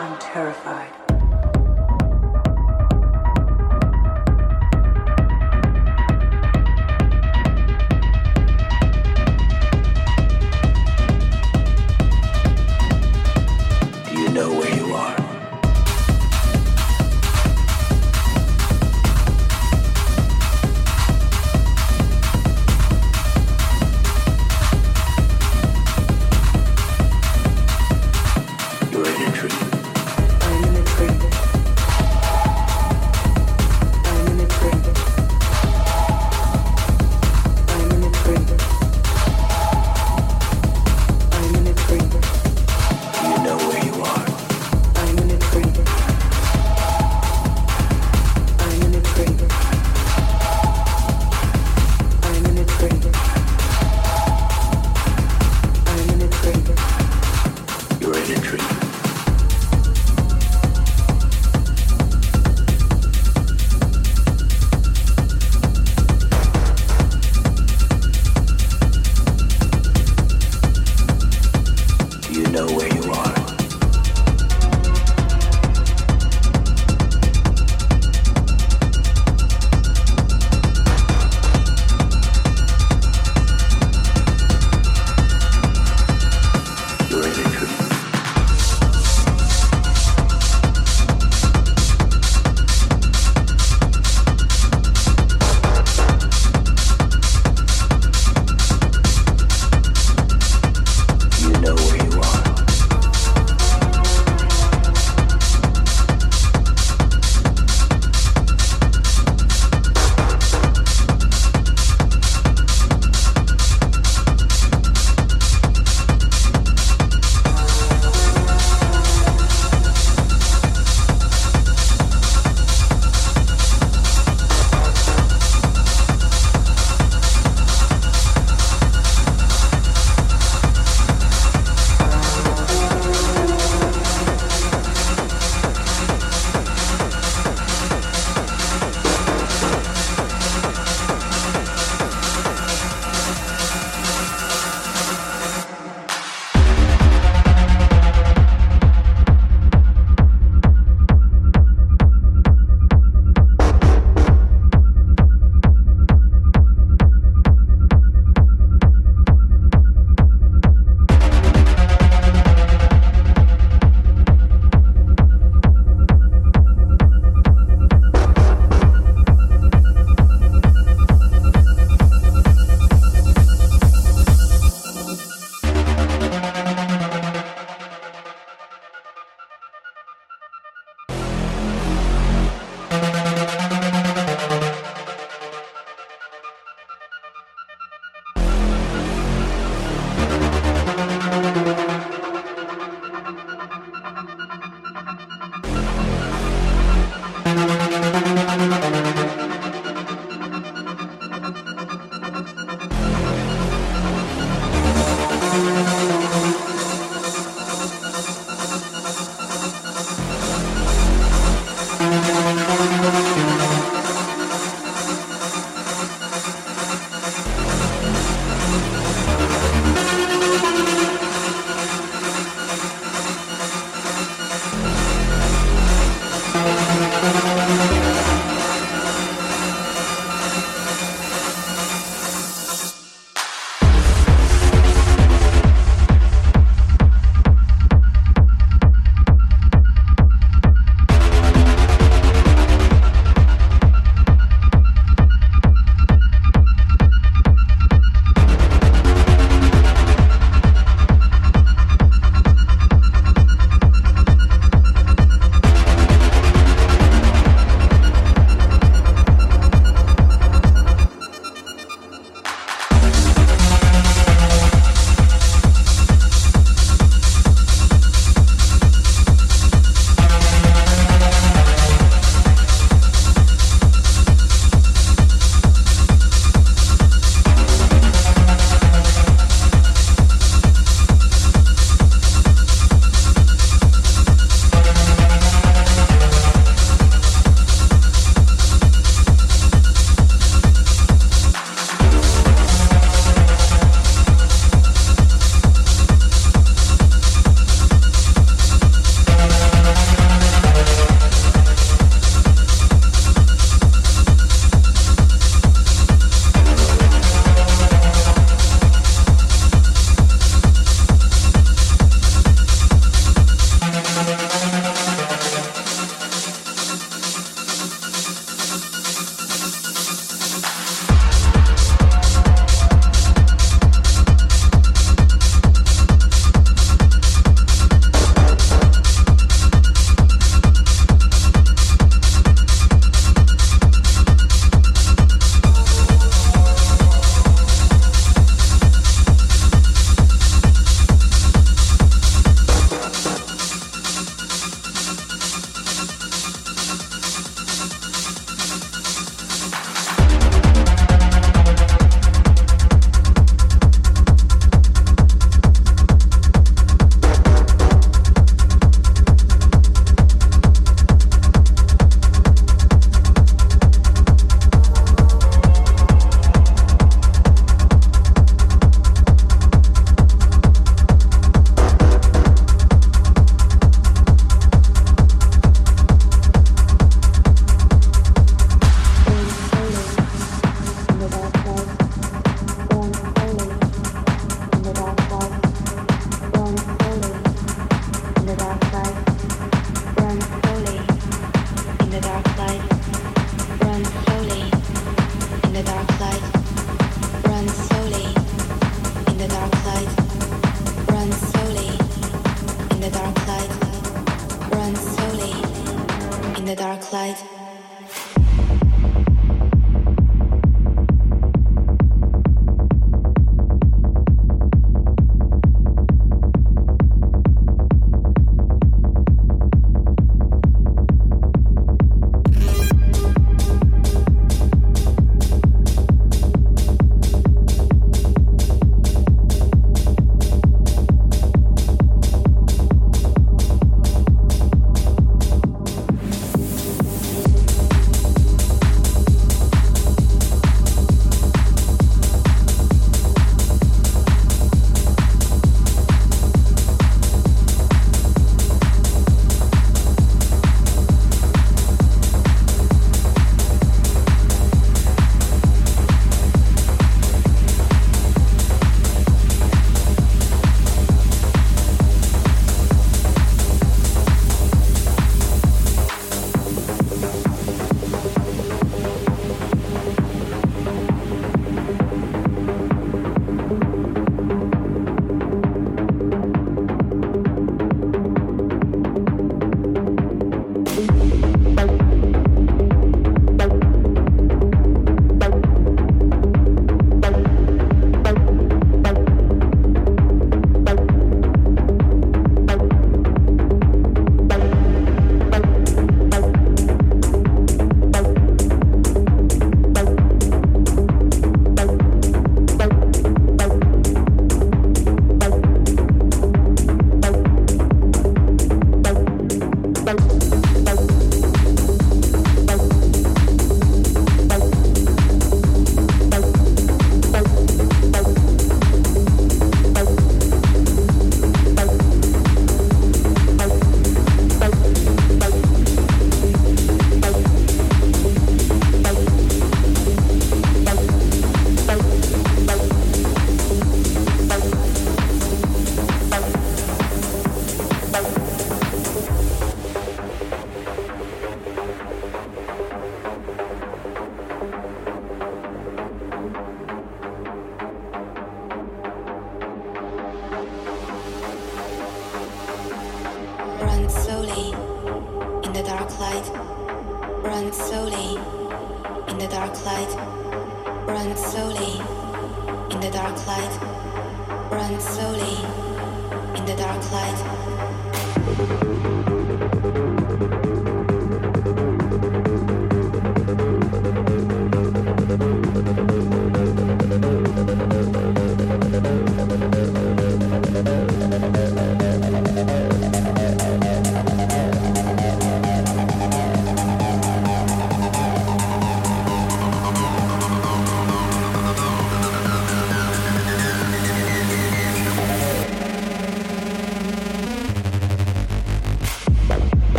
I'm terrified.